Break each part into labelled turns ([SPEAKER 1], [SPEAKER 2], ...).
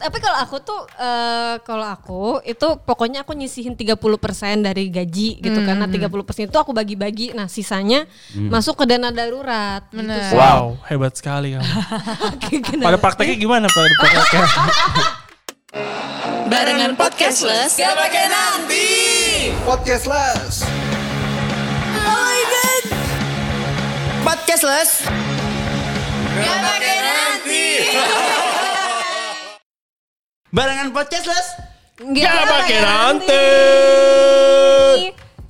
[SPEAKER 1] Tapi kalau aku tuh eh, kalau aku itu pokoknya aku nyisihin 30% dari gaji gitu karena 30% itu aku bagi-bagi. Nah, sisanya masuk ke dana darurat. Gitu
[SPEAKER 2] Bener.
[SPEAKER 1] sih.
[SPEAKER 3] Wow, hebat sekali kamu. Pada prakteknya gimana pada prakteknya?
[SPEAKER 2] Barengan podcastless. Gak pakai nanti.
[SPEAKER 4] Podcastless.
[SPEAKER 2] Podcastless. Gak pakai nanti.
[SPEAKER 5] Barengan podcastless.
[SPEAKER 3] Gak pakai nanti.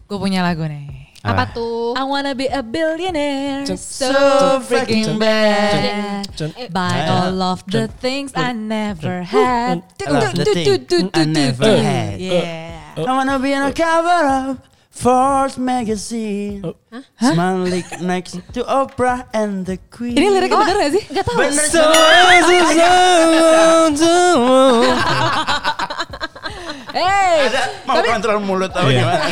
[SPEAKER 2] Gue punya lagu nih.
[SPEAKER 1] Apa tuh?
[SPEAKER 2] I wanna be a billionaire So
[SPEAKER 5] freaking bad.
[SPEAKER 3] Cun,
[SPEAKER 2] Buy all of the things I never had
[SPEAKER 5] Love the thing I never had.
[SPEAKER 2] Yeah
[SPEAKER 5] I wanna be on a cover of Forbes magazine. Smile like next to Oprah and the Queen.
[SPEAKER 2] Ini liriknya bener gak sih?
[SPEAKER 1] Gak tahu.
[SPEAKER 5] Bener
[SPEAKER 2] Hey
[SPEAKER 5] Ada mau kontrol mulut apa
[SPEAKER 3] Iya.
[SPEAKER 5] gimana?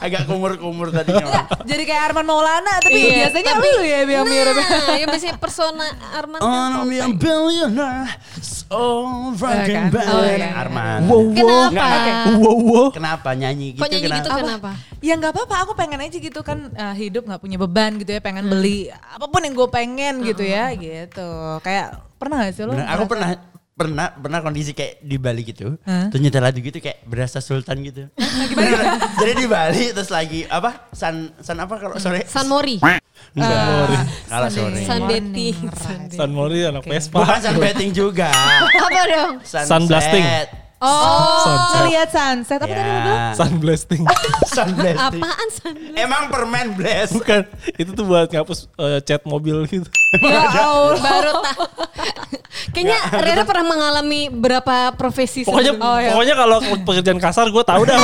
[SPEAKER 5] Agak kumur-kumur tadinya.
[SPEAKER 2] Jadi kayak Arman Maulana Tapi
[SPEAKER 1] Iya,
[SPEAKER 2] biasanya
[SPEAKER 1] tapi-
[SPEAKER 2] lu ya yang mirip
[SPEAKER 1] Nah, yang biasanya persona Arman
[SPEAKER 5] I wanna be a billionaire. So freaking
[SPEAKER 2] kan?
[SPEAKER 5] bad.
[SPEAKER 2] Oh, iya.
[SPEAKER 5] Arman.
[SPEAKER 1] Kenapa?
[SPEAKER 5] Nggak, oke.
[SPEAKER 3] Wow, wow.
[SPEAKER 5] Kenapa nyanyi gitu?
[SPEAKER 1] Kok nyanyi gitu
[SPEAKER 5] kenapa?
[SPEAKER 1] kenapa?
[SPEAKER 2] Ya nggak apa-apa, aku pengen aja gitu kan uh, hidup nggak punya beban gitu ya, pengen beli apa pun yang gue pengen gitu ya, gitu. Kayak pernah gak sih lo?
[SPEAKER 5] Aku pernah pernah pernah kondisi kayak di Bali gitu.
[SPEAKER 2] Hah?
[SPEAKER 5] Terus nyetel lagu gitu kayak berasa sultan gitu. Jadi di Bali terus lagi apa? San san apa kalau sore?
[SPEAKER 1] San Mori.
[SPEAKER 5] Enggak. Kalau sore.
[SPEAKER 1] San
[SPEAKER 2] ride.
[SPEAKER 3] San Mori anak Vespa.
[SPEAKER 5] Bukan sun betting juga.
[SPEAKER 1] Apa dong?
[SPEAKER 3] Sun blasting.
[SPEAKER 2] Oh,
[SPEAKER 3] Sunset.
[SPEAKER 2] lihat sunset apa tadi lo bilang?
[SPEAKER 5] Ya.
[SPEAKER 3] Sun blasting.
[SPEAKER 5] Sun blasting.
[SPEAKER 1] Apaan San?
[SPEAKER 5] Emang permen blast.
[SPEAKER 3] Bukan, itu tuh buat ngapus eh, cat mobil gitu.
[SPEAKER 2] Ya Allah.
[SPEAKER 1] Baru tak. Kayaknya Rera pernah mengalami berapa profesi
[SPEAKER 3] Pokoknya.
[SPEAKER 2] Oh, iya.
[SPEAKER 3] pokoknya kalau pekerjaan kasar gue tahu dah.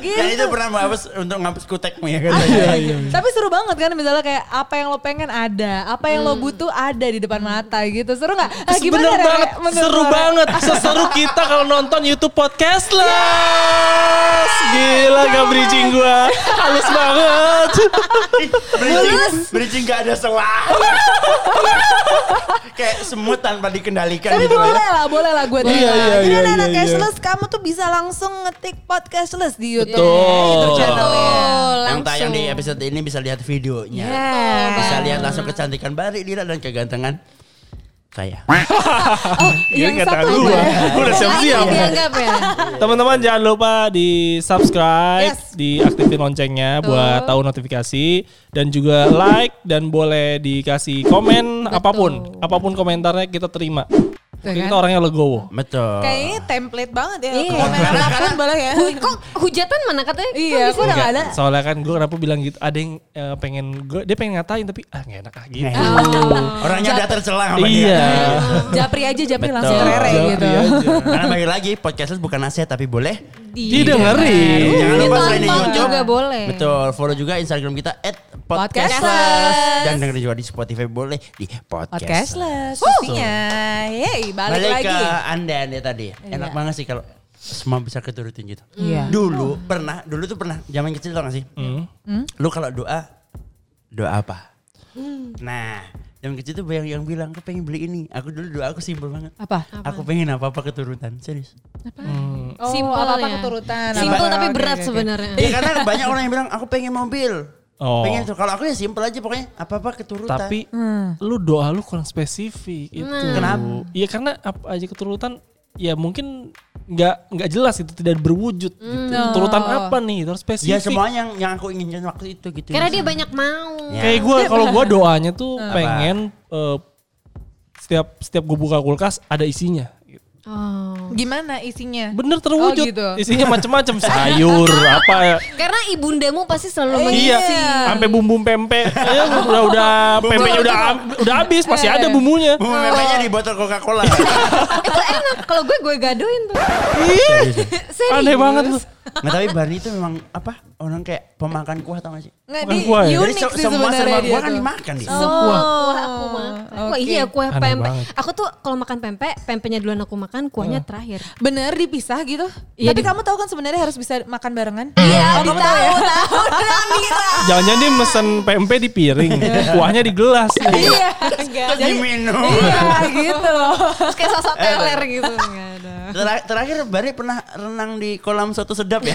[SPEAKER 5] Dan itu pernah ngapus untuk ngapus kutekmu ya kan.
[SPEAKER 2] Tapi seru banget kan misalnya kayak apa yang lo pengen ada, apa yang lo butuh ada di depan mata gitu. Seru nggak? Ah,
[SPEAKER 3] Bener
[SPEAKER 2] Rere?
[SPEAKER 3] banget,
[SPEAKER 2] Menurut
[SPEAKER 3] seru
[SPEAKER 2] lo, Re?
[SPEAKER 3] banget. Seseru kita kalau nonton YouTube podcast lah. Gila gak bridging gue. Halus banget.
[SPEAKER 5] Bridging, bridging gak ada selah. kayak semut tanpa dikendalikan
[SPEAKER 2] Tapi
[SPEAKER 5] gitu
[SPEAKER 2] boleh
[SPEAKER 5] ya.
[SPEAKER 2] lah, boleh lah gue
[SPEAKER 3] Iya,
[SPEAKER 2] terima.
[SPEAKER 3] iya,
[SPEAKER 2] Jadi
[SPEAKER 3] iya,
[SPEAKER 2] anak-anak
[SPEAKER 3] iya, iya.
[SPEAKER 2] cashless, kamu tuh bisa langsung ngetik podcastless di YouTube.
[SPEAKER 3] Betul.
[SPEAKER 1] Betul,
[SPEAKER 5] Yang tayang di episode ini bisa lihat videonya.
[SPEAKER 2] Yeah.
[SPEAKER 5] Bisa lihat langsung kecantikan Bari Dira dan kegantengan saya.
[SPEAKER 3] Ini
[SPEAKER 1] Yang
[SPEAKER 3] kata
[SPEAKER 1] satu
[SPEAKER 3] gue.
[SPEAKER 1] apa?
[SPEAKER 3] Gue udah siap-siap.
[SPEAKER 1] Ya.
[SPEAKER 3] Teman-teman jangan lupa di subscribe,
[SPEAKER 2] Yes.
[SPEAKER 3] diaktifin loncengnya buat tahu notifikasi dan juga like dan boleh dikasih komen apa pun, apa pun komentarnya kita terima.
[SPEAKER 2] Tuh
[SPEAKER 3] Kita
[SPEAKER 2] kan?
[SPEAKER 3] orangnya legowo.
[SPEAKER 5] Betul.
[SPEAKER 2] Kayaknya template banget ya.
[SPEAKER 1] Iya.
[SPEAKER 2] Komen apa pun boleh ya.
[SPEAKER 1] Kok hujatan mana katanya?
[SPEAKER 2] Iya,
[SPEAKER 1] Kok
[SPEAKER 2] aku udah gak ada.
[SPEAKER 3] Soalnya kan gue kenapa bilang gitu, ada yang eh, pengen gue, dia pengen ngatain tapi ah nggak enak ah gitu.
[SPEAKER 5] Orangnya udah tercelah sama
[SPEAKER 3] Iya.
[SPEAKER 5] dia.
[SPEAKER 2] Japri aja, Japri
[SPEAKER 5] Betul.
[SPEAKER 2] langsung rere gitu.
[SPEAKER 3] aja.
[SPEAKER 5] Karena balik lagi podcasters bukan nasihat tapi boleh.
[SPEAKER 3] Didengerin.
[SPEAKER 5] Jangan lupa
[SPEAKER 1] Ditonton
[SPEAKER 5] selain di YouTube
[SPEAKER 1] juga boleh.
[SPEAKER 5] Betul, follow juga Instagram kita
[SPEAKER 2] Podcastless.
[SPEAKER 5] @podcastless dan dengerin juga di Spotify boleh di podcast.
[SPEAKER 2] Podcastless, pastinya. Yeay, balik,
[SPEAKER 5] Balik
[SPEAKER 2] lagi.
[SPEAKER 5] ke Anda Anda tadi. Enak
[SPEAKER 2] Iya.
[SPEAKER 5] banget sih kalau semua bisa keturutin gitu.
[SPEAKER 2] Iya.
[SPEAKER 5] Dulu pernah, dulu tuh pernah zaman kecil tau gak sih?
[SPEAKER 3] Hmm.
[SPEAKER 5] Lu kalau doa doa apa?
[SPEAKER 2] Hmm.
[SPEAKER 5] Nah, zaman kecil tuh banyak yang bilang aku pengen beli ini. Aku dulu doa aku simpel banget.
[SPEAKER 2] Apa?
[SPEAKER 5] Aku pengen apa-apa keturutan, serius.
[SPEAKER 2] Oh,
[SPEAKER 1] Simpel
[SPEAKER 2] apa-apa
[SPEAKER 1] ya.
[SPEAKER 2] keturutan.
[SPEAKER 1] Simpel
[SPEAKER 2] apa-
[SPEAKER 1] tapi berat sebenarnya.
[SPEAKER 5] Ya karena banyak orang yang bilang aku pengen mobil.
[SPEAKER 3] Oh.
[SPEAKER 5] Pengen tuh. Kalau aku ya simpel aja pokoknya apa-apa keturutan.
[SPEAKER 3] Tapi
[SPEAKER 2] Hmm.
[SPEAKER 3] lu doa lu kurang spesifik itu.
[SPEAKER 5] Kenapa?
[SPEAKER 3] Iya karena apa aja keturutan ya mungkin nggak nggak jelas itu tidak berwujud. Gitu. Keturutan apa nih? Itu harus spesifik.
[SPEAKER 5] ya semua yang yang aku inginkan waktu itu gitu.
[SPEAKER 1] Karena dia banyak mau.
[SPEAKER 5] Ya.
[SPEAKER 3] Kayak gue kalau gue doanya tuh pengen eh, setiap setiap gue buka kulkas ada isinya.
[SPEAKER 1] Oh.
[SPEAKER 2] Gimana isinya?
[SPEAKER 3] Bener terwujud.
[SPEAKER 2] Oh, gitu.
[SPEAKER 3] Isinya macem-macem sayur apa ya.
[SPEAKER 1] Karena ibundamu pasti selalu
[SPEAKER 2] Eh,
[SPEAKER 1] mengisi.
[SPEAKER 3] Iya, sampai bumbu pempek. Ya, udah udah pempeknya udah udah habis, masih ada bumbunya.
[SPEAKER 5] Bumbu memangnya di botol Coca-Cola.
[SPEAKER 1] Itu enak. Kalau gue gue gadoin tuh. Serius.
[SPEAKER 3] Aneh banget lu.
[SPEAKER 5] Nggak tapi Barney itu memang apa? orang kayak pemakan kuah tau gak sih?
[SPEAKER 2] Nggak, di
[SPEAKER 3] kuah ya?
[SPEAKER 2] unik
[SPEAKER 5] se-
[SPEAKER 2] sih
[SPEAKER 5] semua serba kuah kan
[SPEAKER 2] tuh.
[SPEAKER 5] dimakan dia.
[SPEAKER 2] Oh,
[SPEAKER 1] kuah aku makan. Wah
[SPEAKER 2] oke.
[SPEAKER 1] Iya kuah
[SPEAKER 3] Aneh
[SPEAKER 1] pempek.
[SPEAKER 3] banget.
[SPEAKER 1] Aku tuh kalau makan pempek, pempeknya duluan aku makan, kuahnya terakhir.
[SPEAKER 2] Bener dipisah gitu?
[SPEAKER 1] Iya,
[SPEAKER 2] Tapi
[SPEAKER 1] di-
[SPEAKER 2] kamu tahu kan sebenarnya harus bisa makan barengan?
[SPEAKER 1] Iya,
[SPEAKER 2] Oh, kamu tahu ya?
[SPEAKER 3] Jangan-jangan dia mesen PMP di piring, kuahnya di gelas.
[SPEAKER 2] Iya.
[SPEAKER 5] Terus diminum.
[SPEAKER 2] Iya gitu loh.
[SPEAKER 1] Terus kayak sosok teler gitu. Enggak ada.
[SPEAKER 5] Tera- terakhir Bari pernah renang di kolam soto sedap ya?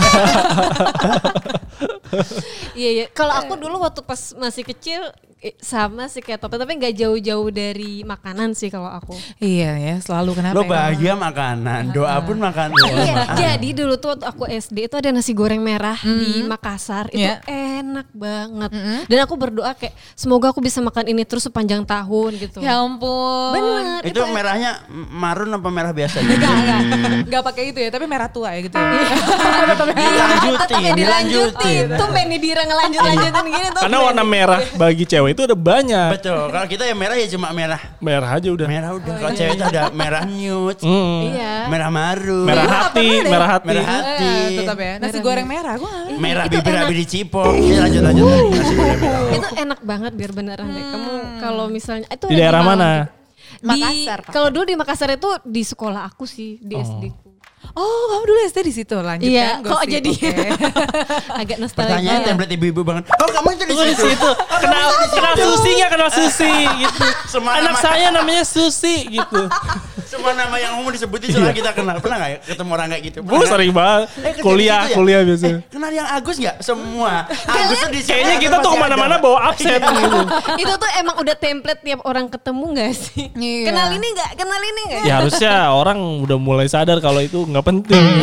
[SPEAKER 1] Iya iya. Kalau aku dulu waktu pas masih kecil eh, sama sih kayak Tope, tapi nggak jauh-jauh dari makanan sih kalau aku.
[SPEAKER 2] Iya ya, selalu kenapa
[SPEAKER 5] Lo
[SPEAKER 2] ya?
[SPEAKER 5] bahagia makanan, doa pun makanan.
[SPEAKER 1] Iya, jadi dulu tuh waktu aku SD itu ada nasi goreng merah di Makassar itu
[SPEAKER 2] Iya.
[SPEAKER 1] enak banget. Dan aku berdoa kayak semoga aku bisa makan ini terus sepanjang tahun gitu.
[SPEAKER 2] Ya ampun.
[SPEAKER 1] Bener.
[SPEAKER 5] Itu merahnya marun apa merah biasa?
[SPEAKER 2] Enggak, enggak. Enggak pakai itu ya, tapi merah tua ya gitu ya.
[SPEAKER 5] dilanjutin, dilanjutin.
[SPEAKER 1] Tuh main di Dira ngelanjut-lanjutin gini tuh.
[SPEAKER 3] Karena warna merah bagi cewek itu ada banyak.
[SPEAKER 5] Betul. Kalau kita ya merah ya cuma merah.
[SPEAKER 3] Merah aja udah.
[SPEAKER 5] Merah udah. Kalau cewek itu ada merah nude,
[SPEAKER 3] Hmm.
[SPEAKER 1] Iya.
[SPEAKER 5] merah marun,
[SPEAKER 3] Merah
[SPEAKER 2] Iya,
[SPEAKER 3] hati, merah hati.
[SPEAKER 5] merah hati,
[SPEAKER 2] Eh, tetap ya. Nasi goreng merah, nggak
[SPEAKER 5] merah bibir habis dicipok. Ya, lanjut lanjut. lagi. Nasi goreng merah.
[SPEAKER 1] itu enak banget biar beneran deh. Kamu kalau misalnya itu
[SPEAKER 3] Di daerah mana?
[SPEAKER 2] Makassar, Pak.
[SPEAKER 1] kalau dulu di Makassar itu di sekolah aku sih di SD ku.
[SPEAKER 2] Oh, kamu dulu SD di situ lanjut
[SPEAKER 1] Iya,
[SPEAKER 2] kan
[SPEAKER 1] kok
[SPEAKER 2] gosip,
[SPEAKER 1] jadi
[SPEAKER 2] oke.
[SPEAKER 1] agak nostalgia.
[SPEAKER 5] Pertanyaan template ibu-ibu banget. Oh kamu itu di situ.
[SPEAKER 3] situ. Kenal kenal Susi nggak kenal Susi gitu.
[SPEAKER 5] Semua
[SPEAKER 3] Anak
[SPEAKER 5] nama-
[SPEAKER 3] saya namanya Susi gitu.
[SPEAKER 5] Semua nama yang umum disebutin soalnya kita kenal. Pernah gak ya ketemu orang kayak gitu?
[SPEAKER 3] Gue sering banget
[SPEAKER 5] Eh,
[SPEAKER 3] kuliah
[SPEAKER 5] situ ya?
[SPEAKER 3] kuliah biasa.
[SPEAKER 5] Eh, kenal yang Agus gak? Semua. Agus tuh di
[SPEAKER 3] Kayaknya kita tuh
[SPEAKER 5] pasti
[SPEAKER 3] ke mana-mana
[SPEAKER 5] ada.
[SPEAKER 3] bawa absen gitu.
[SPEAKER 1] itu tuh emang udah template tiap orang ketemu gak sih?
[SPEAKER 2] Iya.
[SPEAKER 1] Kenal ini gak? Kenal ini gak?
[SPEAKER 3] Ya harusnya orang udah mulai sadar kalau itu nggak penting.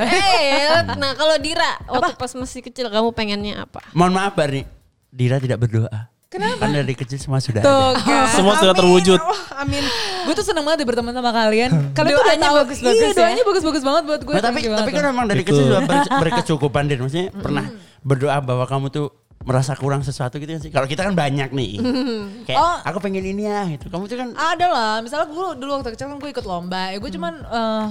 [SPEAKER 1] Eh, nah kalau Dira waktu pas masih kecil kamu pengennya apa?
[SPEAKER 5] Mohon maaf Barni. Dira tidak berdoa.
[SPEAKER 2] Kenapa?
[SPEAKER 5] Kan dari kecil semua sudah
[SPEAKER 2] Tuh,
[SPEAKER 5] ada.
[SPEAKER 2] kan.
[SPEAKER 3] Semua sudah terwujud.
[SPEAKER 2] Wah, amin. Gue tuh seneng banget deh berteman sama kalian. Kalian tuh udah
[SPEAKER 1] Doanya
[SPEAKER 2] tahu.
[SPEAKER 1] bagus-bagus
[SPEAKER 2] Iya,
[SPEAKER 1] ya.
[SPEAKER 2] doanya bagus-bagus banget buat gue.
[SPEAKER 5] Nah, tapi tapi kan memang dari kecil sudah ber- berkecukupan Din. Maksudnya pernah berdoa bahwa kamu tuh merasa kurang sesuatu gitu kan sih. Kalau kita kan banyak nih. Kayak
[SPEAKER 2] Oh.
[SPEAKER 5] aku pengen ini ya gitu. Kamu tuh kan
[SPEAKER 2] Ada lah, misalnya gue dulu waktu kecil kan gue ikut lomba, ya gue cuman eh,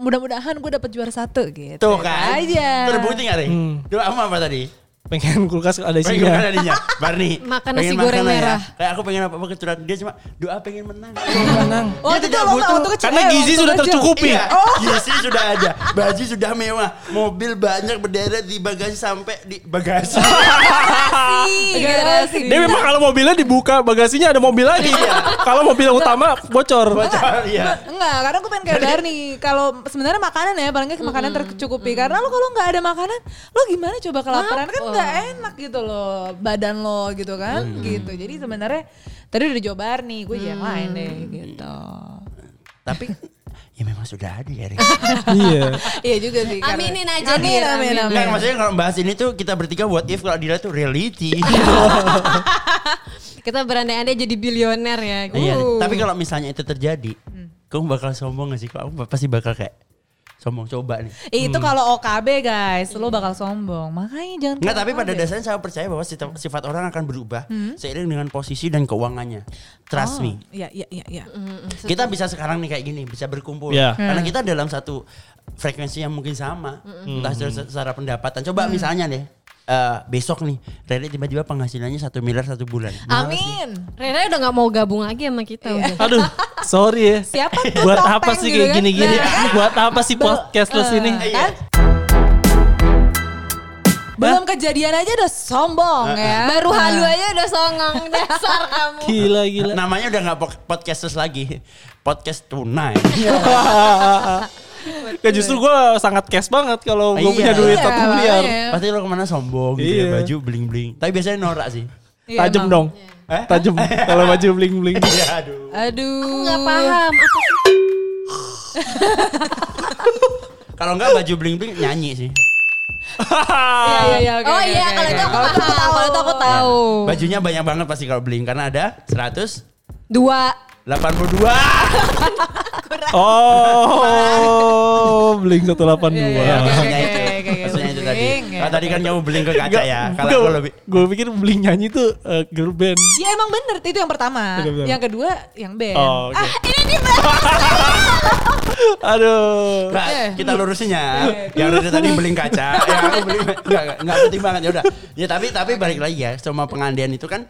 [SPEAKER 2] mudah-mudahan gue dapet juara satu gitu.
[SPEAKER 5] tuh kan.
[SPEAKER 2] Aja.
[SPEAKER 5] Terbukti gak Rin?
[SPEAKER 3] Hmm.
[SPEAKER 5] Apa tadi?
[SPEAKER 3] Pengen kulkas ada
[SPEAKER 5] Pengen
[SPEAKER 3] isinya.
[SPEAKER 5] makan adinya. Barni.
[SPEAKER 1] Makan
[SPEAKER 5] pengen
[SPEAKER 1] nasi goreng
[SPEAKER 5] makanan ya.
[SPEAKER 1] merah.
[SPEAKER 5] Kayak aku pengen apa-apa kecuali dia cuma doa pengen menang.
[SPEAKER 3] Menang.
[SPEAKER 2] Oh,
[SPEAKER 5] Dia
[SPEAKER 2] itu
[SPEAKER 5] tidak butuh.
[SPEAKER 2] waktu kecil.
[SPEAKER 3] Karena
[SPEAKER 2] Eh,
[SPEAKER 3] gizi
[SPEAKER 2] waktu
[SPEAKER 3] sudah tercukupi.
[SPEAKER 5] Iya, gizi sudah ada, baju sudah mewah, mobil banyak berderet di bagasi sampai di bagasi.
[SPEAKER 2] Garasi.
[SPEAKER 3] Dia memang kalau mobilnya dibuka bagasinya ada mobil lagi. kalau mobil yang utama bocor.
[SPEAKER 5] Bocor ya.
[SPEAKER 2] Enggak, karena gue pengen kayak Darni. Kalau sebenarnya makanan ya, paling nggak makanan tercukupi. Karena lo kalau nggak ada makanan, lo gimana coba kelaparan kan nggak enak gitu loh, badan lo gitu kan, gitu. Jadi sebenarnya tadi udah dijawab Barni, gue yang lain deh gitu.
[SPEAKER 5] Tapi ya memang sudah ada ya.
[SPEAKER 3] Iya.
[SPEAKER 2] Iya juga sih. karena-
[SPEAKER 1] Aminin aja,
[SPEAKER 2] Amin, amin,
[SPEAKER 1] amin.
[SPEAKER 2] amin.
[SPEAKER 5] Maksudnya kalau bahas ini tuh kita bertiga what if kalau Dira tuh reality.
[SPEAKER 1] Kita berandai-andai jadi bilioner ya.
[SPEAKER 5] Iya,
[SPEAKER 1] Uh.
[SPEAKER 5] tapi kalau misalnya itu terjadi, kamu bakal sombong gak sih? Aku pasti bakal kayak sombong coba nih.
[SPEAKER 2] Eh, Itu kalau OKB guys, lo bakal sombong. Makanya jangan
[SPEAKER 5] Enggak,
[SPEAKER 2] kayak
[SPEAKER 5] tapi pada dasarnya saya percaya bahwa sifat, orang akan berubah seiring dengan posisi dan keuangannya. Trust
[SPEAKER 2] Oh,
[SPEAKER 5] me.
[SPEAKER 2] Iya, iya, iya, iya.
[SPEAKER 5] Kita bisa sekarang nih kayak gini, bisa berkumpul.
[SPEAKER 3] Iya.
[SPEAKER 5] Karena kita dalam satu frekuensi yang mungkin sama. Entah secara, secara pendapatan. Coba misalnya deh, eh, besok nih, Rere tiba-tiba penghasilannya satu miliar satu bulan.
[SPEAKER 2] Amin.
[SPEAKER 1] Rera udah gak mau gabung lagi sama kita udah.
[SPEAKER 3] Aduh, sorry ya.
[SPEAKER 2] Siapa tuh
[SPEAKER 3] Buat apa sih
[SPEAKER 2] gitu
[SPEAKER 3] kayak
[SPEAKER 2] kan?
[SPEAKER 3] gini-gini?
[SPEAKER 2] Nah,
[SPEAKER 3] Buat apa sih podcastless ini?
[SPEAKER 5] Iya.
[SPEAKER 2] Belum kejadian aja udah sombong ya.
[SPEAKER 1] Baru halu aja udah songong dasar kamu.
[SPEAKER 3] Gila gila.
[SPEAKER 5] Namanya udah nggak po- podcasters lagi. Podcast tunai.
[SPEAKER 3] Ya justru gue sangat cash banget kalau gue
[SPEAKER 5] Iya.
[SPEAKER 3] punya duit
[SPEAKER 2] Iya,
[SPEAKER 3] satu miliar.
[SPEAKER 2] makanya.
[SPEAKER 5] Pasti lo ke mana sombong gitu ya,
[SPEAKER 3] Iya.
[SPEAKER 5] baju bling-bling. Tapi biasanya norak sih.
[SPEAKER 2] Iya,
[SPEAKER 3] Tajem dong.
[SPEAKER 5] Eh?
[SPEAKER 3] Tajem kalau baju bling bling.
[SPEAKER 5] Iya, aduh.
[SPEAKER 2] Aduh.
[SPEAKER 1] Gak paham apa sih?
[SPEAKER 5] Kalau enggak baju bling-bling nyanyi sih.
[SPEAKER 2] Iya, iya, iya. oke,
[SPEAKER 1] Oh iya kalau itu aku
[SPEAKER 2] Kalau
[SPEAKER 1] paham. Kalau itu aku tahu.
[SPEAKER 5] Bajunya banyak banget pasti kalau bling karena ada 182.
[SPEAKER 1] Dua.
[SPEAKER 3] Oh, bling 182.
[SPEAKER 2] Iya, iya, oke,
[SPEAKER 5] Maksudnya
[SPEAKER 2] oke,
[SPEAKER 5] itu. tadi.
[SPEAKER 2] bling.
[SPEAKER 5] Kalau tadi kan kamu bling ke kaca ya. Kalau aku lebih
[SPEAKER 3] gue pikir bling nyanyi tuh eh, girl band.
[SPEAKER 2] Ya emang bener itu yang pertama.
[SPEAKER 3] Yang pertama.
[SPEAKER 2] Yang kedua yang band.
[SPEAKER 3] Oh, oke.
[SPEAKER 2] Ah, ini nih
[SPEAKER 3] Aduh.
[SPEAKER 5] Nah, kita lurusin ya. Yang dari tadi beling kaca, yang aku beli enggak enggak, penting banget ya udah. Ya tapi tapi balik lagi ya, sama pengandian itu kan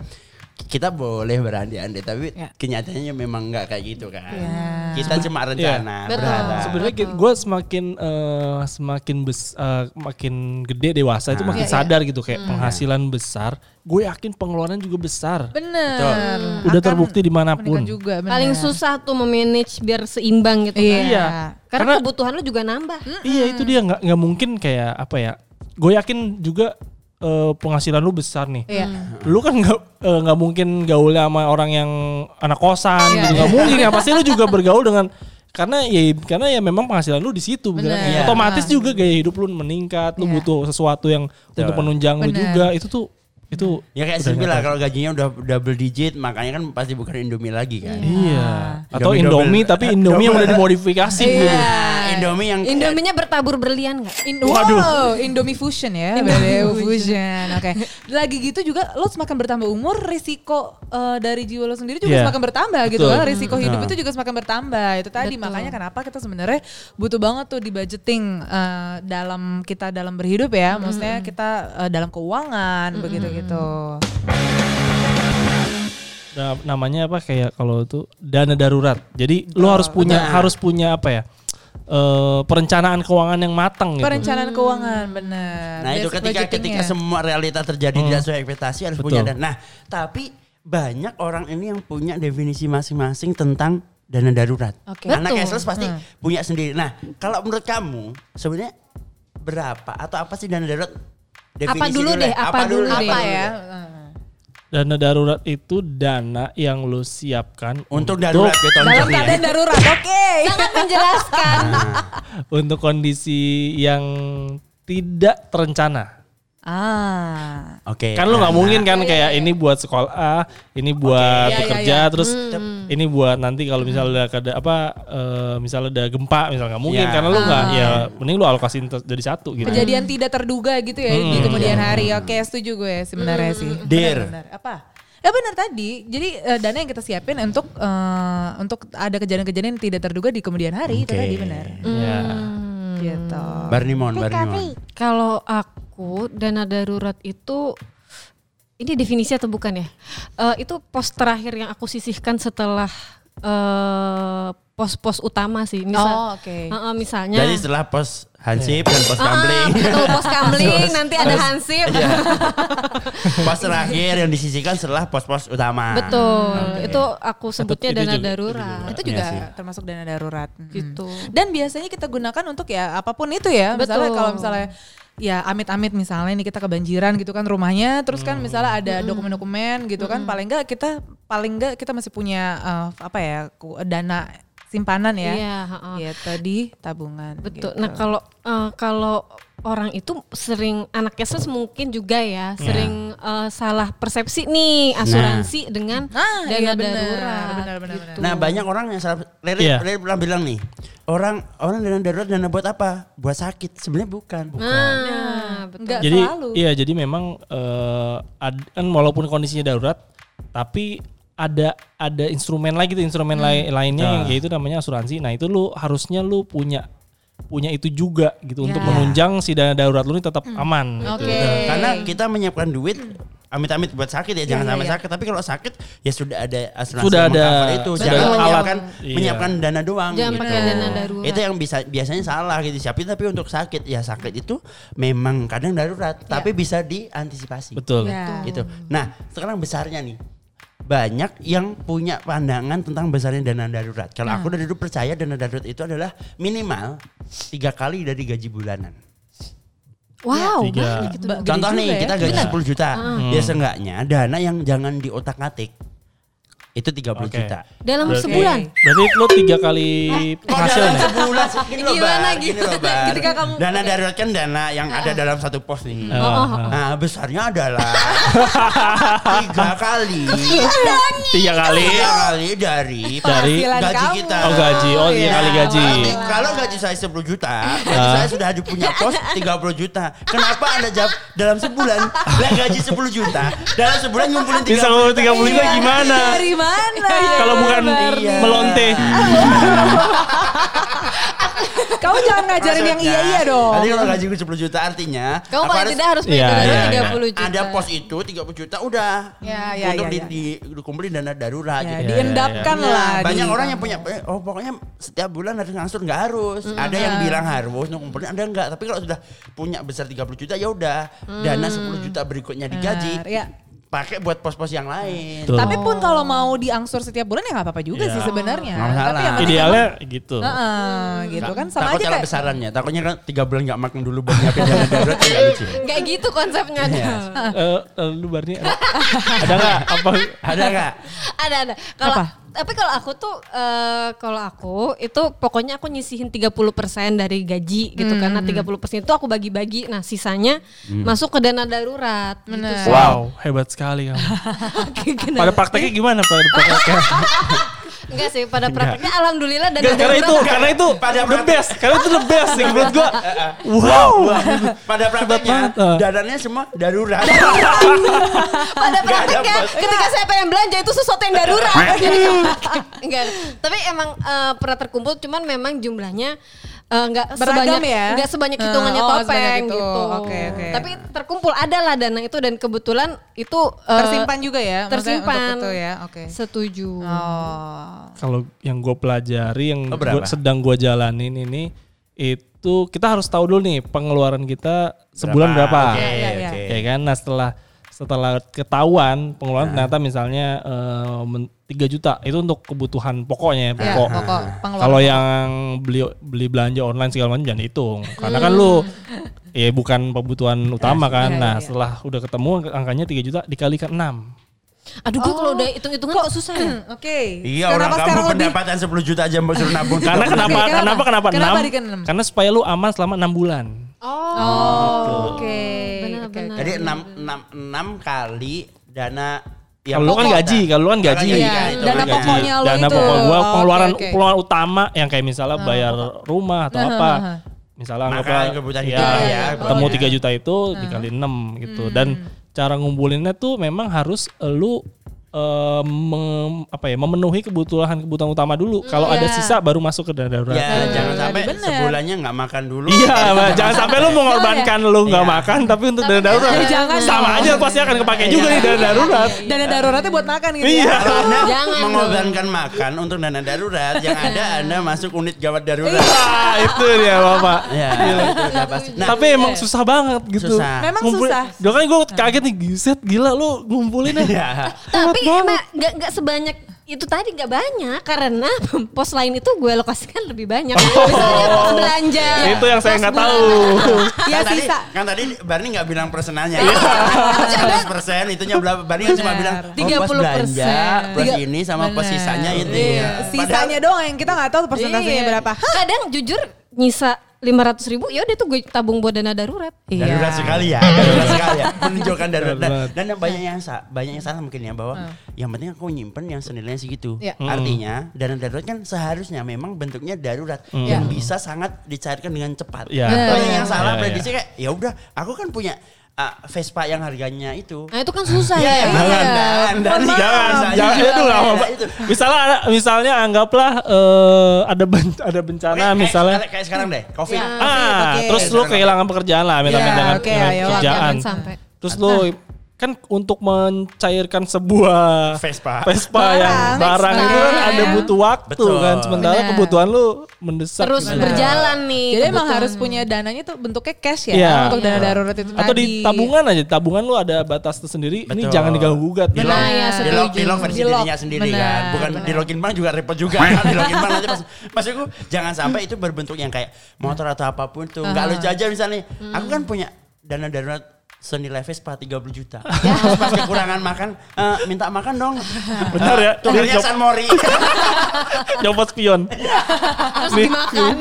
[SPEAKER 5] kita boleh berandai-andai tapi
[SPEAKER 2] Ya.
[SPEAKER 5] kenyataannya memang enggak kayak gitu kan.
[SPEAKER 2] Ya.
[SPEAKER 5] Kita cuma rencana,
[SPEAKER 1] Betul.
[SPEAKER 5] berharap.
[SPEAKER 3] Sebenarnya gue semakin eh, semakin bes, eh, makin gede dewasa itu
[SPEAKER 5] Nah.
[SPEAKER 3] makin
[SPEAKER 2] Iya,
[SPEAKER 3] sadar gitu kayak penghasilan besar. Gue yakin pengeluaran juga besar.
[SPEAKER 2] Bener.
[SPEAKER 3] Udah
[SPEAKER 2] Akan
[SPEAKER 3] terbukti di
[SPEAKER 2] mana pun. juga. bener.
[SPEAKER 1] Paling susah tuh memanage biar seimbang gitu
[SPEAKER 2] Iya.
[SPEAKER 1] kan.
[SPEAKER 3] Iya.
[SPEAKER 1] Karena,
[SPEAKER 3] Karena-
[SPEAKER 1] kebutuhan lu juga nambah.
[SPEAKER 3] Iya itu dia nggak nggak mungkin kayak apa ya? Gue yakin juga eh, penghasilan lu besar nih.
[SPEAKER 2] Iya.
[SPEAKER 3] Lu kan nggak eh, nggak mungkin gaul sama orang yang anak kosan
[SPEAKER 2] Iya,
[SPEAKER 3] gitu
[SPEAKER 2] iya.
[SPEAKER 3] nggak mungkin ya pasti lu juga bergaul dengan karena ya karena ya memang penghasilan lu di situ gitu kan.
[SPEAKER 2] Bener.
[SPEAKER 3] otomatis juga gaya hidup lu meningkat lu
[SPEAKER 2] Iya.
[SPEAKER 3] butuh sesuatu yang untuk penunjang lu
[SPEAKER 2] Bener.
[SPEAKER 3] juga itu tuh itu
[SPEAKER 5] Ya kayak Silvi lah kalau gajinya udah double digit makanya kan pasti bukan Indomie lagi kan.
[SPEAKER 3] iya atau
[SPEAKER 5] Indomie
[SPEAKER 3] Indomie
[SPEAKER 5] double.
[SPEAKER 3] tapi Indomie yang udah dimodifikasi gitu.
[SPEAKER 2] Iya.
[SPEAKER 5] Indomie yang
[SPEAKER 1] Indominya bertabur berlian nggak?
[SPEAKER 2] In, wow, Indomie Fusion ya, Indomie Fusion. Oke. Lagi gitu juga lo semakin bertambah umur, risiko eh, dari jiwa lo sendiri juga
[SPEAKER 3] Iya.
[SPEAKER 2] semakin bertambah gitu
[SPEAKER 3] Betul.
[SPEAKER 2] kan. Risiko hidup
[SPEAKER 5] Nah.
[SPEAKER 2] itu juga semakin bertambah. Itu tadi
[SPEAKER 1] Betul.
[SPEAKER 2] makanya kenapa kita sebenarnya butuh banget tuh di budgeting eh, dalam kita dalam berhidup ya. Maksudnya kita eh, dalam keuangan begitu gitu.
[SPEAKER 3] Nah, namanya apa kayak kalau itu dana darurat. Jadi lu harus punya
[SPEAKER 5] benar.
[SPEAKER 3] harus punya apa ya? eh, perencanaan keuangan yang matang gitu.
[SPEAKER 2] Perencanaan keuangan benar.
[SPEAKER 5] Nah itu
[SPEAKER 2] Basic
[SPEAKER 5] ketika ketika
[SPEAKER 2] budgetingnya.
[SPEAKER 5] semua realita terjadi tidak sesuai ekspektasi harus
[SPEAKER 3] Betul.
[SPEAKER 5] punya dana. Nah tapi banyak orang ini yang punya definisi masing-masing tentang dana darurat.
[SPEAKER 2] Oke.
[SPEAKER 5] Anak
[SPEAKER 1] Betul.
[SPEAKER 5] Pasti punya sendiri. Nah kalau menurut kamu sebenarnya berapa atau apa sih dana darurat?
[SPEAKER 1] Apa dulu deh, apa dulu deh.
[SPEAKER 2] apa ya?
[SPEAKER 3] Dana darurat itu dana yang lu siapkan
[SPEAKER 5] Untuk darurat ya tahun
[SPEAKER 2] Dalam
[SPEAKER 5] ini ya.
[SPEAKER 2] keadaan darurat, oke.
[SPEAKER 1] Sangat menjelaskan.
[SPEAKER 3] untuk kondisi yang tidak terencana.
[SPEAKER 2] Ah.
[SPEAKER 5] Oke.
[SPEAKER 3] Kan lu nggak
[SPEAKER 5] Nah,
[SPEAKER 3] mungkin kan kayak ini buat sekolah, ini buat
[SPEAKER 2] Iya, iya,
[SPEAKER 3] bekerja,
[SPEAKER 2] iya.
[SPEAKER 3] terus ini buat nanti kalau misalnya ada apa, eh, misalnya ada gempa, misalnya nggak mungkin
[SPEAKER 5] Iya.
[SPEAKER 3] karena lu nggak, ya mending lu alokasiin jadi satu gitu.
[SPEAKER 2] Kejadian tidak terduga gitu ya di kemudian hari. Oke, setuju gue sebenarnya sih.
[SPEAKER 5] Dear.
[SPEAKER 2] Benar, benar. Apa? Ya benar tadi. Jadi eh, dana yang kita siapin untuk eh, untuk ada kejadian-kejadian yang tidak terduga di kemudian hari itu
[SPEAKER 5] Oke.
[SPEAKER 2] tadi benar.
[SPEAKER 3] Ya.
[SPEAKER 2] Gitu.
[SPEAKER 5] Barnimon, Barnimon.
[SPEAKER 1] Kalau aku dana darurat itu ini definisi atau bukan ya? Eh, itu pos terakhir yang aku sisihkan setelah eh, pos-pos utama sih. Misal,
[SPEAKER 2] Oh, oke.
[SPEAKER 1] Eh, eh, misalnya.
[SPEAKER 5] Jadi setelah pos Hansip dan pos
[SPEAKER 1] Ah,
[SPEAKER 5] Kambling.
[SPEAKER 1] betul pos kamling nanti ada hansip.
[SPEAKER 5] Iya. pos terakhir yang disisihkan setelah pos-pos utama.
[SPEAKER 1] Betul. Itu aku sebutnya
[SPEAKER 3] itu
[SPEAKER 1] dana
[SPEAKER 3] juga-
[SPEAKER 1] darurat.
[SPEAKER 2] Itu
[SPEAKER 5] Iya
[SPEAKER 2] juga
[SPEAKER 5] sih.
[SPEAKER 2] termasuk dana darurat. Mm.
[SPEAKER 1] Gitu.
[SPEAKER 2] Dan biasanya kita gunakan untuk ya apa pun itu ya. Misalnya
[SPEAKER 1] Betul.
[SPEAKER 2] kalau misalnya ya amit-amit misalnya ini kita kebanjiran gitu kan rumahnya terus kan misalnya ada dokumen-dokumen gitu kan paling enggak kita paling enggak kita masih punya eh, apa ya dana simpanan ya.
[SPEAKER 1] Iya, heeh.
[SPEAKER 2] Ya tadi tabungan.
[SPEAKER 1] Betul.
[SPEAKER 2] gitu.
[SPEAKER 1] Nah kalau eh, kalau orang itu sering anak keses mungkin juga ya sering eh, salah persepsi nih asuransi dengan
[SPEAKER 2] Nah,
[SPEAKER 1] dana
[SPEAKER 2] iya benar,
[SPEAKER 1] darurat.
[SPEAKER 2] benar, benar,
[SPEAKER 1] gitu.
[SPEAKER 5] Nah banyak orang yang salah. Rere,
[SPEAKER 3] Iya.
[SPEAKER 5] Rere pernah bilang nih, orang orang dana darurat dana buat apa? Buat sakit. Sebenarnya bukan.
[SPEAKER 1] Nah, betul.
[SPEAKER 2] Enggak
[SPEAKER 3] jadi
[SPEAKER 2] selalu.
[SPEAKER 3] iya jadi memang eh, ad- kan walaupun kondisinya darurat tapi ada ada instrumen lagi tuh instrumen lai- lainnya yang yaitu namanya asuransi nah itu lu harusnya lu punya punya itu juga gitu untuk
[SPEAKER 2] Ya.
[SPEAKER 3] menunjang si dana darurat lu ini tetap aman gitu.
[SPEAKER 2] Oke.
[SPEAKER 5] Karena kita menyiapkan duit amit-amit buat sakit ya, jangan
[SPEAKER 2] iya,
[SPEAKER 5] sampai
[SPEAKER 2] iya.
[SPEAKER 5] sakit. Tapi kalau sakit ya sudah ada asuransi
[SPEAKER 3] Sudah ada-
[SPEAKER 5] itu.
[SPEAKER 3] sudah
[SPEAKER 5] Jangan
[SPEAKER 3] ada alat.
[SPEAKER 5] menyiapkan
[SPEAKER 3] Iya.
[SPEAKER 5] menyiapkan dana doang.
[SPEAKER 1] Jangan
[SPEAKER 5] gitu.
[SPEAKER 1] pakai dana darurat.
[SPEAKER 5] Itu yang bisa biasanya salah gitu siapin tapi untuk sakit ya sakit itu memang kadang darurat tapi bisa diantisipasi.
[SPEAKER 3] betul
[SPEAKER 2] Ya.
[SPEAKER 5] Gitu. Nah sekarang besarnya nih banyak yang punya pandangan tentang besarnya dana darurat. Kalau
[SPEAKER 2] Nah.
[SPEAKER 5] aku dari dulu percaya dana darurat itu adalah minimal tiga kali dari gaji bulanan.
[SPEAKER 1] Wow,
[SPEAKER 3] Tiga.
[SPEAKER 1] banyak gitu.
[SPEAKER 5] Contoh nih
[SPEAKER 2] ya.
[SPEAKER 5] kita gaji
[SPEAKER 3] Benar.
[SPEAKER 5] 10 juta. Ya seenggaknya dana yang jangan diotak-atik. Itu 30
[SPEAKER 3] Oke.
[SPEAKER 5] juta.
[SPEAKER 1] Dalam
[SPEAKER 3] Berarti-
[SPEAKER 1] sebulan.
[SPEAKER 3] berarti lu tiga kali penghasilan
[SPEAKER 5] dalam
[SPEAKER 3] ya
[SPEAKER 5] sebulan? Gini loh,
[SPEAKER 1] Gimana
[SPEAKER 5] Bar.
[SPEAKER 1] gitu?
[SPEAKER 5] Gini loh, Bar.
[SPEAKER 1] Ketika kamu-
[SPEAKER 5] Dana darurat kan dana yang ada dalam satu pos nih.
[SPEAKER 3] Oh, oh.
[SPEAKER 5] Nah besarnya adalah tiga kali.
[SPEAKER 3] tiga kali
[SPEAKER 5] Tiga kali dari
[SPEAKER 3] Dari-
[SPEAKER 5] gaji
[SPEAKER 2] kamu.
[SPEAKER 5] kita.
[SPEAKER 3] oh gaji oh tiga
[SPEAKER 2] Iya.
[SPEAKER 3] kali gaji
[SPEAKER 5] Tapi kalau gaji saya 10 juta, gaji saya sudah punya pos 30 juta. Kenapa Anda jawab dalam sebulan? Lah gaji 10 juta, dalam sebulan ngumpulin 30
[SPEAKER 3] bisa
[SPEAKER 5] juta.
[SPEAKER 3] 30 juta
[SPEAKER 2] Iya.
[SPEAKER 3] Gimana
[SPEAKER 2] Dari mana?
[SPEAKER 3] kalau bukan
[SPEAKER 5] Iya.
[SPEAKER 3] melonte
[SPEAKER 2] jangan ngajarin yang iya-iya dong.
[SPEAKER 5] Nanti kalau gaji gue 10 juta artinya
[SPEAKER 1] Kamu paling tidak harus punya
[SPEAKER 3] Iya,
[SPEAKER 1] dana
[SPEAKER 3] iya,
[SPEAKER 1] 30 juta.
[SPEAKER 5] Ada pos itu 30 juta udah.
[SPEAKER 2] Ya, ya,
[SPEAKER 5] Untuk
[SPEAKER 2] ya,
[SPEAKER 5] di,
[SPEAKER 2] ya.
[SPEAKER 5] di, dikumpulin dana darurat
[SPEAKER 2] Ya,
[SPEAKER 5] gitu.
[SPEAKER 2] diendapkan
[SPEAKER 5] Nah,
[SPEAKER 2] lah.
[SPEAKER 5] banyak
[SPEAKER 2] di-
[SPEAKER 5] orang yang punya eh, oh pokoknya setiap bulan harus ngangsur nggak harus. Ada yang bilang harus untuk ngumpulin, ada enggak. Tapi kalau sudah punya besar 30 juta ya udah dana 10 juta berikutnya digaji.
[SPEAKER 2] Ya.
[SPEAKER 5] Pakai buat pos-pos yang lain.
[SPEAKER 3] Betul.
[SPEAKER 2] Tapi pun kalau mau diangsur setiap bulan ya nggak apa-apa juga
[SPEAKER 3] Iya.
[SPEAKER 2] sih sebenarnya. Tapi yang
[SPEAKER 3] Idealnya gitu.
[SPEAKER 2] Heeh, gitu kan sama
[SPEAKER 5] Takut
[SPEAKER 2] aja kayak
[SPEAKER 5] besarannya. Takutnya kan tiga bulan nggak makan dulu buat nyiapin dana darurat kan nggak lucu.
[SPEAKER 1] Kayak gitu konsepnya.
[SPEAKER 5] Iya.
[SPEAKER 3] Eh, eh, lu Barni ada ada nggak apa
[SPEAKER 5] Ada nggak?
[SPEAKER 1] ada ada. Kalau? Tapi kalau aku tuh eh, kalau aku itu pokoknya aku nyisihin 30% dari gaji gitu karena 30% itu aku bagi-bagi. Nah, sisanya masuk ke dana darurat gitu
[SPEAKER 2] Bener.
[SPEAKER 1] sih.
[SPEAKER 3] Wow, hebat sekali kamu. Pada prakteknya gimana pada prakteknya?
[SPEAKER 1] Enggak sih, pada prakteknya alhamdulillah dana
[SPEAKER 3] Nggak, karena itu karena itu
[SPEAKER 5] Pada
[SPEAKER 3] the best, karena itu the best sih menurut gua. Wow.
[SPEAKER 5] Pada prakteknya
[SPEAKER 3] eh.
[SPEAKER 5] dananya semua darurat.
[SPEAKER 1] pada prakteknya ketika saya pengen belanja itu sesuatu yang darurat. Jadi enggak. Tapi emang eh, pernah terkumpul cuman memang jumlahnya eh, enggak
[SPEAKER 2] Beragam
[SPEAKER 1] sebanyak
[SPEAKER 2] ya?
[SPEAKER 1] enggak sebanyak
[SPEAKER 2] Eh,
[SPEAKER 1] hitungannya
[SPEAKER 2] oh, sebanyak
[SPEAKER 1] topeng
[SPEAKER 2] itu.
[SPEAKER 1] gitu.
[SPEAKER 2] Oke, oke.
[SPEAKER 1] Tapi terkumpul adalah dana itu dan kebetulan itu eh,
[SPEAKER 2] tersimpan juga ya.
[SPEAKER 1] tersimpan.
[SPEAKER 2] Untuk itu ya. Oke.
[SPEAKER 1] Setuju.
[SPEAKER 2] Oh.
[SPEAKER 3] Kalau yang gue pelajari, yang
[SPEAKER 5] Oh, berapa?
[SPEAKER 3] gua sedang gue jalanin ini, itu kita harus tahu dulu nih pengeluaran kita sebulan berapa.
[SPEAKER 5] Oke,
[SPEAKER 2] Iya, iya,
[SPEAKER 5] oke.
[SPEAKER 3] Ya kan, nah setelah setelah ketahuan pengeluaran ternyata misalnya eh, men- 3 juta itu untuk kebutuhan pokoknya ya,
[SPEAKER 2] Ya,
[SPEAKER 3] pokok.
[SPEAKER 2] pokok.
[SPEAKER 3] Kalau yang beli beli belanja online segala macam jangan hitung. Karena kan lu ya bukan kebutuhan utama kan.
[SPEAKER 2] Iya,
[SPEAKER 3] nah,
[SPEAKER 2] iya, iya.
[SPEAKER 3] setelah udah ketemu angkanya 3 juta dikalikan 6.
[SPEAKER 1] Aduh gue kalau udah hitung-hitungan kok susah ya.
[SPEAKER 2] Oke.
[SPEAKER 5] Iya orang
[SPEAKER 2] Kenapa
[SPEAKER 5] kamu
[SPEAKER 2] sekarang lebih
[SPEAKER 5] pendapatan 10 juta aja mau suruh nabung.
[SPEAKER 3] Karena
[SPEAKER 5] 30
[SPEAKER 3] kenapa
[SPEAKER 5] juta.
[SPEAKER 2] kenapa?
[SPEAKER 3] kenapa kenapa,
[SPEAKER 2] Kenapa
[SPEAKER 3] 6?
[SPEAKER 2] di keenam?
[SPEAKER 3] Karena supaya lu aman selama 6 bulan.
[SPEAKER 1] Oh.
[SPEAKER 2] Oh, oke.
[SPEAKER 1] Benar.
[SPEAKER 2] oke.
[SPEAKER 5] Jadi 6 6 kali dana yang
[SPEAKER 3] Kalau lu kan gaji, kalau lu kan gaji.
[SPEAKER 5] Iya,
[SPEAKER 2] Iya,
[SPEAKER 5] itu
[SPEAKER 2] dana
[SPEAKER 5] gaji.
[SPEAKER 2] pokoknya lu
[SPEAKER 3] Dana
[SPEAKER 2] itu.
[SPEAKER 3] pokok gua
[SPEAKER 2] Oh,
[SPEAKER 3] pengeluaran
[SPEAKER 2] oke, oke.
[SPEAKER 3] pengeluaran utama yang kayak misalnya bayar rumah atau apa. Misalnya
[SPEAKER 5] Makan,
[SPEAKER 3] anggaplah
[SPEAKER 5] kebutuhan
[SPEAKER 3] ya,
[SPEAKER 5] hidup ya,
[SPEAKER 3] ketemu
[SPEAKER 5] pokoknya.
[SPEAKER 3] 3 juta itu dikali 6 gitu. Dan cara ngumpulinnya tuh memang harus lu eh, mem- apa ya memenuhi kebutuhan kebutuhan utama dulu. Kalau ada
[SPEAKER 2] Iya.
[SPEAKER 3] sisa baru masuk ke dana darurat.
[SPEAKER 5] Ya jangan sampai
[SPEAKER 2] bener.
[SPEAKER 5] sebulannya nggak makan dulu.
[SPEAKER 3] Iya, jangan sampai lu mengorbankan lu nggak
[SPEAKER 5] Iya.
[SPEAKER 3] makan tapi untuk dana
[SPEAKER 1] Tapi
[SPEAKER 3] darurat.
[SPEAKER 1] jangan, jangan
[SPEAKER 3] Sama
[SPEAKER 1] dong.
[SPEAKER 3] aja pasti akan kepake juga nih dana darurat.
[SPEAKER 2] Dana daruratnya buat makan gitu
[SPEAKER 3] Iya.
[SPEAKER 2] ya.
[SPEAKER 5] Anda
[SPEAKER 1] Jangan
[SPEAKER 5] mengorbankan makan untuk dana darurat, yang ada anda masuk unit gawat darurat.
[SPEAKER 3] Ah, itu dia Bapak.
[SPEAKER 5] Ya, pasti. Nah,
[SPEAKER 3] tapi emang susah banget gitu.
[SPEAKER 5] Susah.
[SPEAKER 2] Memang susah.
[SPEAKER 3] Kan gue kaget nih, giset gila lu ngumpulin ya.
[SPEAKER 5] ya.
[SPEAKER 1] Tapi
[SPEAKER 3] banget.
[SPEAKER 1] emang nggak nggak sebanyak itu tadi nggak banyak karena pos lain itu gue alokasikan lebih banyak. Misalnya pos belanja.
[SPEAKER 3] Itu yang saya nggak tahu.
[SPEAKER 2] Ya
[SPEAKER 5] kan tadi,
[SPEAKER 2] sisa.
[SPEAKER 5] kan tadi Barney nggak bilang persenannya.
[SPEAKER 3] Iya.
[SPEAKER 5] Seratus persen, itunya berapa? Barney kan cuma bilang oh,
[SPEAKER 1] 30%.
[SPEAKER 5] pos belanja, plus ini sama pos sisanya itu.
[SPEAKER 2] Iya. Sisanya doang yang kita nggak tahu persentasenya
[SPEAKER 1] Iya.
[SPEAKER 2] berapa.
[SPEAKER 1] Kadang jujur nyisa 500 ribu ya udah tuh gue tabung buat dana darurat.
[SPEAKER 5] Darurat sekali ya, darurat sekali ya. Menunjukkan darurat. Dan, dan yang banyak yang sa- banyak yang salah mungkin ya bahwa yang penting aku nyimpen yang senilainya segitu.
[SPEAKER 2] Iya.
[SPEAKER 5] Artinya dana darurat kan seharusnya memang bentuknya darurat
[SPEAKER 3] Hmm.
[SPEAKER 5] yang bisa sangat dicairkan dengan cepat.
[SPEAKER 3] Iya.
[SPEAKER 5] Banyak yang
[SPEAKER 3] Iya,
[SPEAKER 5] salah
[SPEAKER 3] iya.
[SPEAKER 5] prediksi kayak ya udah aku kan punya ah, Vespa yang harganya itu.
[SPEAKER 1] Nah itu kan susah
[SPEAKER 5] Ya,
[SPEAKER 1] ya.
[SPEAKER 5] jangan, jangan,
[SPEAKER 2] Mohon maaf.
[SPEAKER 3] Jangan, jangan
[SPEAKER 5] juga
[SPEAKER 3] itu
[SPEAKER 5] itu.
[SPEAKER 3] Misalnya misalnya anggaplah eh, ada ben- ada bencana
[SPEAKER 5] Oke, kayak-
[SPEAKER 3] misalnya
[SPEAKER 5] kayak, kayak sekarang deh, Covid.
[SPEAKER 1] Ya.
[SPEAKER 3] ah
[SPEAKER 2] Oke.
[SPEAKER 3] terus lu kehilangan pekerjaan lah minta
[SPEAKER 2] Ya, ayo,
[SPEAKER 3] pekerjaan.
[SPEAKER 1] jangan sampai.
[SPEAKER 3] Terus lu kan untuk mencairkan sebuah
[SPEAKER 5] Vespa.
[SPEAKER 3] Vespa
[SPEAKER 2] Barang.
[SPEAKER 3] yang barang itu kan
[SPEAKER 1] Vespa.
[SPEAKER 3] ada butuh waktu
[SPEAKER 5] Betul.
[SPEAKER 3] kan sementara
[SPEAKER 2] Benar.
[SPEAKER 3] kebutuhan lu mendesak
[SPEAKER 1] Terus
[SPEAKER 3] gitu.
[SPEAKER 1] berjalan nih.
[SPEAKER 2] Jadi emang
[SPEAKER 1] kebutuhan.
[SPEAKER 2] harus punya dananya tuh bentuknya cash ya
[SPEAKER 3] Iya.
[SPEAKER 2] untuk dana darurat itu
[SPEAKER 3] atau di
[SPEAKER 2] tadi.
[SPEAKER 3] tabungan aja tabungan lu ada batas tersendiri ini
[SPEAKER 5] Betul.
[SPEAKER 3] jangan diganggu gugat
[SPEAKER 5] Di
[SPEAKER 3] gitu.
[SPEAKER 5] lock,
[SPEAKER 1] Nah, ya,
[SPEAKER 5] di lock,
[SPEAKER 1] setuju.
[SPEAKER 5] di lock versi
[SPEAKER 2] Di
[SPEAKER 5] dirinya sendiri
[SPEAKER 2] Benar,
[SPEAKER 5] kan. Bukan
[SPEAKER 2] benar.
[SPEAKER 5] di login bank juga repot juga. kan. di login bank pas, maksudku jangan sampai itu berbentuk yang kayak motor atau apa pun tuh. Enggak lucu aja misalnya. Aku kan punya dana darurat senilai Vespa 30 juta. Terus pas kekurangan makan, eh, minta makan dong.
[SPEAKER 3] Benar ya?
[SPEAKER 5] Tukernya
[SPEAKER 3] Dia
[SPEAKER 5] San Mori.
[SPEAKER 3] Nyopot spion.
[SPEAKER 1] Terus
[SPEAKER 3] Nih.
[SPEAKER 1] dimakan.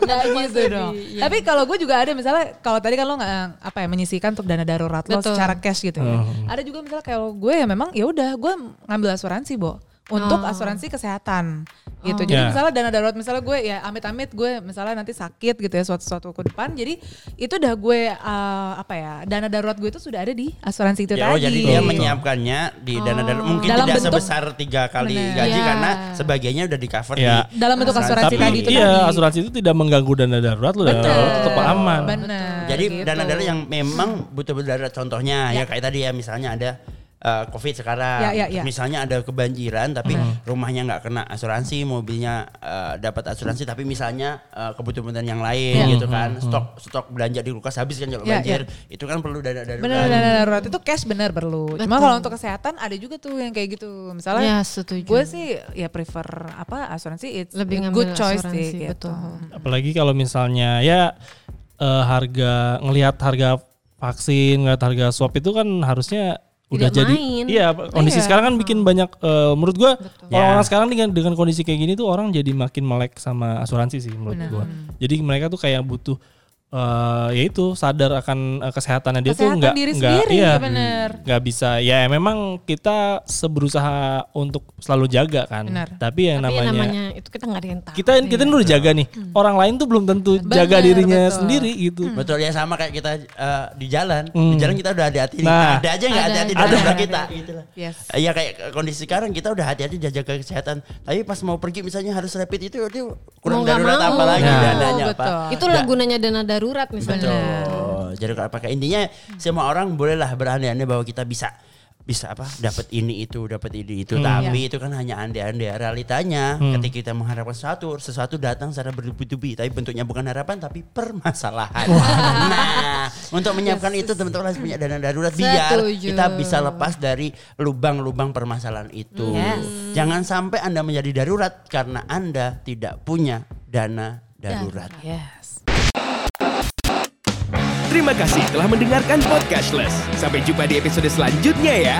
[SPEAKER 2] Nggak gitu dong.
[SPEAKER 1] Iya.
[SPEAKER 2] Tapi kalau gue juga ada misalnya kalau tadi kan lo nggak apa ya menyisihkan untuk dana darurat lo
[SPEAKER 1] Betul.
[SPEAKER 2] secara cash gitu. ya.
[SPEAKER 3] Oh.
[SPEAKER 2] Ada juga misalnya kalau gue ya memang ya udah gue ngambil asuransi bo untuk
[SPEAKER 1] Oh.
[SPEAKER 2] asuransi kesehatan. Gitu. Jadi
[SPEAKER 3] Ya.
[SPEAKER 2] misalnya dana darurat misalnya gue ya amit-amit gue misalnya nanti sakit gitu ya suatu suatu ke depan. Jadi itu udah gue uh, apa ya dana darurat gue itu sudah ada di asuransi itu
[SPEAKER 5] Ya, oh,
[SPEAKER 2] tadi.
[SPEAKER 5] jadi dia menyiapkannya di dana darurat mungkin
[SPEAKER 2] Dalam
[SPEAKER 5] tidak
[SPEAKER 2] bentuk-
[SPEAKER 5] sebesar tiga kali
[SPEAKER 2] Bener.
[SPEAKER 5] gaji
[SPEAKER 1] Ya.
[SPEAKER 5] karena sebagiannya udah di cover
[SPEAKER 3] Ya.
[SPEAKER 5] di
[SPEAKER 2] Dalam bentuk asuransi
[SPEAKER 3] Tapi
[SPEAKER 2] tadi itu
[SPEAKER 3] iya
[SPEAKER 2] tadi.
[SPEAKER 3] asuransi itu tidak mengganggu dana darurat lu dana darurat tetap aman.
[SPEAKER 2] Benar.
[SPEAKER 5] Jadi
[SPEAKER 2] gitu.
[SPEAKER 5] dana darurat yang memang butuh darurat contohnya ya. kayak tadi ya misalnya ada uh, COVID sekarang,
[SPEAKER 2] Ya, ya, ya.
[SPEAKER 5] misalnya ada kebanjiran tapi rumahnya nggak kena asuransi, mobilnya uh, dapat asuransi tapi misalnya uh, kebutuhan yang lain
[SPEAKER 2] Ya.
[SPEAKER 5] gitu kan, stok stok belanja di kulkas habis kan kalau
[SPEAKER 2] Ya,
[SPEAKER 5] banjir, itu kan perlu dana darurat.
[SPEAKER 2] Benar dana darurat itu cash benar perlu. Cuma
[SPEAKER 1] Betul.
[SPEAKER 2] kalau untuk kesehatan ada juga tuh yang kayak gitu. Misalnya
[SPEAKER 1] Ya, setuju.
[SPEAKER 2] gue sih ya prefer apa asuransi it's
[SPEAKER 1] Lebih
[SPEAKER 2] good choice
[SPEAKER 1] asuransi,
[SPEAKER 2] sih gitu.
[SPEAKER 1] betul.
[SPEAKER 3] Apalagi kalau misalnya ya eh, harga ngelihat harga vaksin, ngelihat harga swab itu kan harusnya udah
[SPEAKER 1] Tidak
[SPEAKER 3] jadi
[SPEAKER 1] main.
[SPEAKER 3] iya kondisi
[SPEAKER 2] Iya.
[SPEAKER 3] sekarang kan bikin banyak eh, menurut gua
[SPEAKER 5] Ya.
[SPEAKER 3] orang-orang sekarang dengan dengan kondisi kayak gini tuh orang jadi makin melek sama asuransi sih menurut gua. Jadi mereka tuh kayak butuh eh ya itu sadar akan eh, kesehatannya dia tuh
[SPEAKER 2] Kesehatan
[SPEAKER 3] nggak
[SPEAKER 2] diri
[SPEAKER 3] nggak
[SPEAKER 2] sendiri,
[SPEAKER 3] iya,
[SPEAKER 2] bener.
[SPEAKER 3] nggak bisa ya memang kita seberusaha untuk selalu jaga kan
[SPEAKER 2] Bener.
[SPEAKER 3] tapi yang
[SPEAKER 1] Tapi
[SPEAKER 3] namanya,
[SPEAKER 1] namanya itu kita nggak ada yang tahu.
[SPEAKER 3] kita kita udah jaga nih orang lain tuh belum tentu jaga
[SPEAKER 2] Bener,
[SPEAKER 3] dirinya
[SPEAKER 2] betul.
[SPEAKER 3] sendiri gitu
[SPEAKER 5] Betul ya sama kayak kita uh, di jalan, di
[SPEAKER 3] Hmm.
[SPEAKER 5] jalan kita udah hati-hati. nih.
[SPEAKER 3] Nah.
[SPEAKER 5] ada aja nggak
[SPEAKER 1] Ada.
[SPEAKER 5] hati-hati
[SPEAKER 2] Ada. Ada.
[SPEAKER 5] kita gitu lah.
[SPEAKER 2] Yes.
[SPEAKER 5] Iya kayak kondisi sekarang kita udah hati-hati jaga kesehatan. Tapi pas mau pergi misalnya harus rapid itu itu kurang
[SPEAKER 1] Mau nggak
[SPEAKER 5] darurat apa lagi
[SPEAKER 3] Nah.
[SPEAKER 5] dananya apa.
[SPEAKER 1] Itulah gunanya dana darurat misalnya.
[SPEAKER 5] Betul. Jadi kalau pakai intinya semua orang bolehlah berandai-andai bahwa kita bisa bisa apa dapat ini itu dapat ini itu. Tapi itu kan hanya andai-andai realitanya. Ketika kita mengharapkan sesuatu sesuatu datang secara bertubi-tubi. Tapi bentuknya bukan harapan tapi permasalahan. Nah untuk menyiapkan itu teman-teman harus punya dana darurat biar kita bisa lepas dari lubang-lubang permasalahan itu.
[SPEAKER 2] Yes.
[SPEAKER 5] jangan sampai anda menjadi darurat karena anda tidak punya dana darurat.
[SPEAKER 2] Yes.
[SPEAKER 6] Terima kasih telah mendengarkan Podcastless. Sampai jumpa di episode selanjutnya ya.